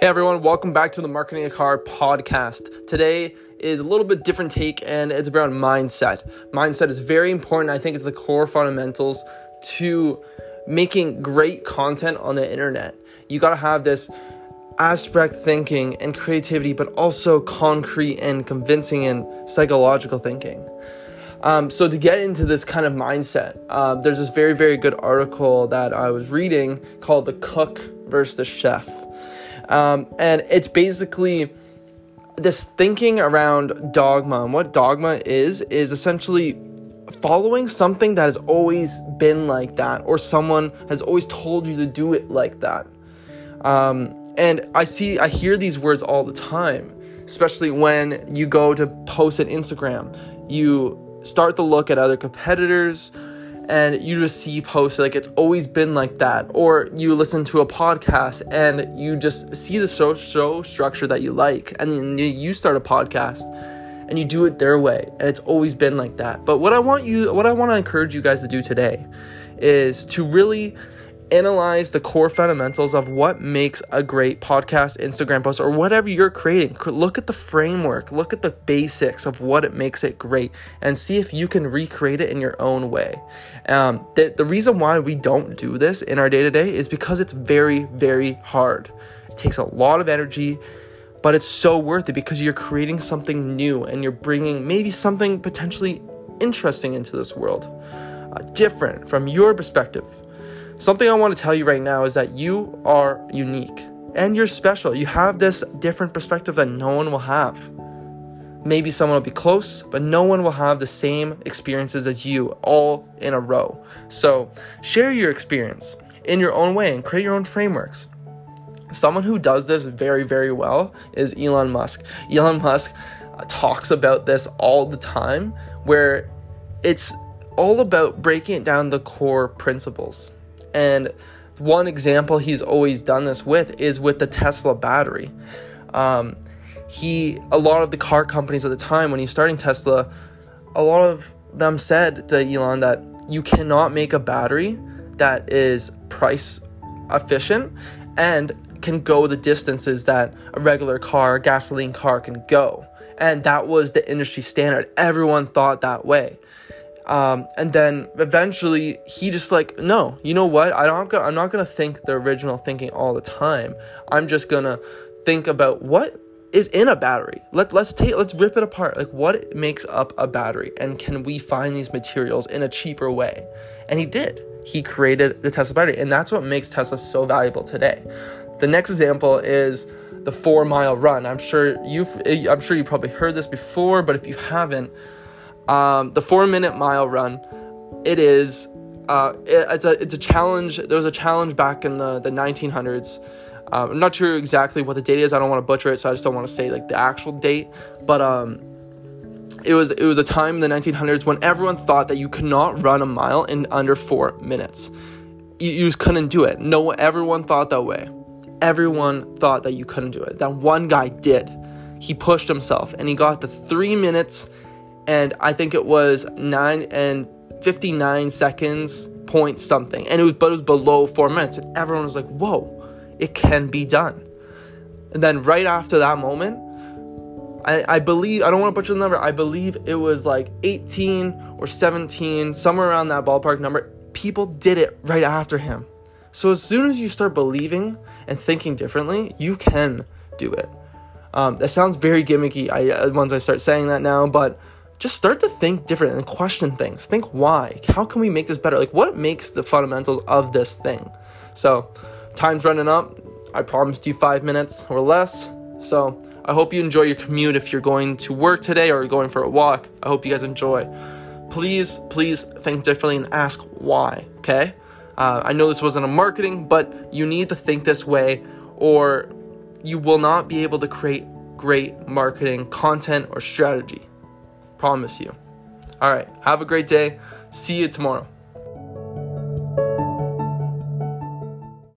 Hey everyone, welcome back to the Marketing a Car podcast. Today is a little bit different take and it's around mindset. Mindset is very important. I think it's the core fundamentals to making great content on the internet. You got to have this abstract thinking and creativity, but also concrete and convincing and psychological thinking. Um, so to get into this kind of mindset, uh, there's this very very good article that I was reading called "The Cook versus the Chef," um, and it's basically this thinking around dogma. And what dogma is is essentially following something that has always been like that, or someone has always told you to do it like that. Um, and I see, I hear these words all the time, especially when you go to post on Instagram. You start to look at other competitors and you just see posts like it's always been like that. Or you listen to a podcast and you just see the show, show structure that you like and then you start a podcast and you do it their way and it's always been like that. But what i want you what i want to encourage you guys to do today is to really analyze the core fundamentals of what makes a great podcast, Instagram post, or whatever you're creating. Look at the framework, look at the basics of what it makes it great, and see if you can recreate it in your own way. Um, the, the reason why we don't do this in our day to day is because it's very, very hard. It takes a lot of energy, but it's so worth it because you're creating something new and you're bringing maybe something potentially interesting into this world, uh, different from your perspective. Something I want to tell you right now is that you are unique and you're special. You have this different perspective that no one will have. Maybe someone will be close, but no one will have the same experiences as you all in a row. So, share your experience in your own way and create your own frameworks. Someone who does this very, very well is Elon Musk. Elon Musk talks about this all the time, where it's all about breaking down the core principles. And one example he's always done this with is with the Tesla battery. Um, he, a lot of the car companies at the time when he's starting Tesla, a lot of them said to Elon that you cannot make a battery that is price efficient and can go the distances that a regular car, a gasoline car can go. And that was the industry standard. Everyone thought that way. Um, and then eventually he just like, no, you know what? I don't. I'm not gonna think the original thinking all the time. I'm just gonna think about what is in a battery. Let let's take let's rip it apart. Like what makes up a battery, and can we find these materials in a cheaper way? And he did. He created the Tesla battery, and that's what makes Tesla so valuable today. The next example is the four mile run. I'm sure you've I'm sure you probably heard this before, but if you haven't um, the four minute mile run, it is uh, it, it's a it's a challenge. There was a challenge back in the the 1900s. Um, I'm not sure exactly what the date is. I don't want to butcher it, so I just don't want to say like the actual date. But um, it was it was a time in the 1900s when everyone thought that you could not run a mile in under four minutes. You, you just couldn't do it. No, everyone thought that way. Everyone thought that you couldn't do it. That one guy did. He pushed himself and he got the three minutes and I think it was nine and 59 seconds point something, and it was but it was below four minutes, and everyone was like, "Whoa, it can be done." And then right after that moment, I, I believe I don't want to butcher the number. I believe it was like 18 or 17, somewhere around that ballpark number. People did it right after him. So as soon as you start believing and thinking differently, you can do it. Um, that sounds very gimmicky. I once I start saying that now, but just start to think different and question things. Think why? How can we make this better? Like, what makes the fundamentals of this thing? So, time's running up. I promised you five minutes or less. So, I hope you enjoy your commute if you're going to work today or going for a walk. I hope you guys enjoy. Please, please think differently and ask why, okay? Uh, I know this wasn't a marketing, but you need to think this way or you will not be able to create great marketing content or strategy. Promise you. All right. Have a great day. See you tomorrow.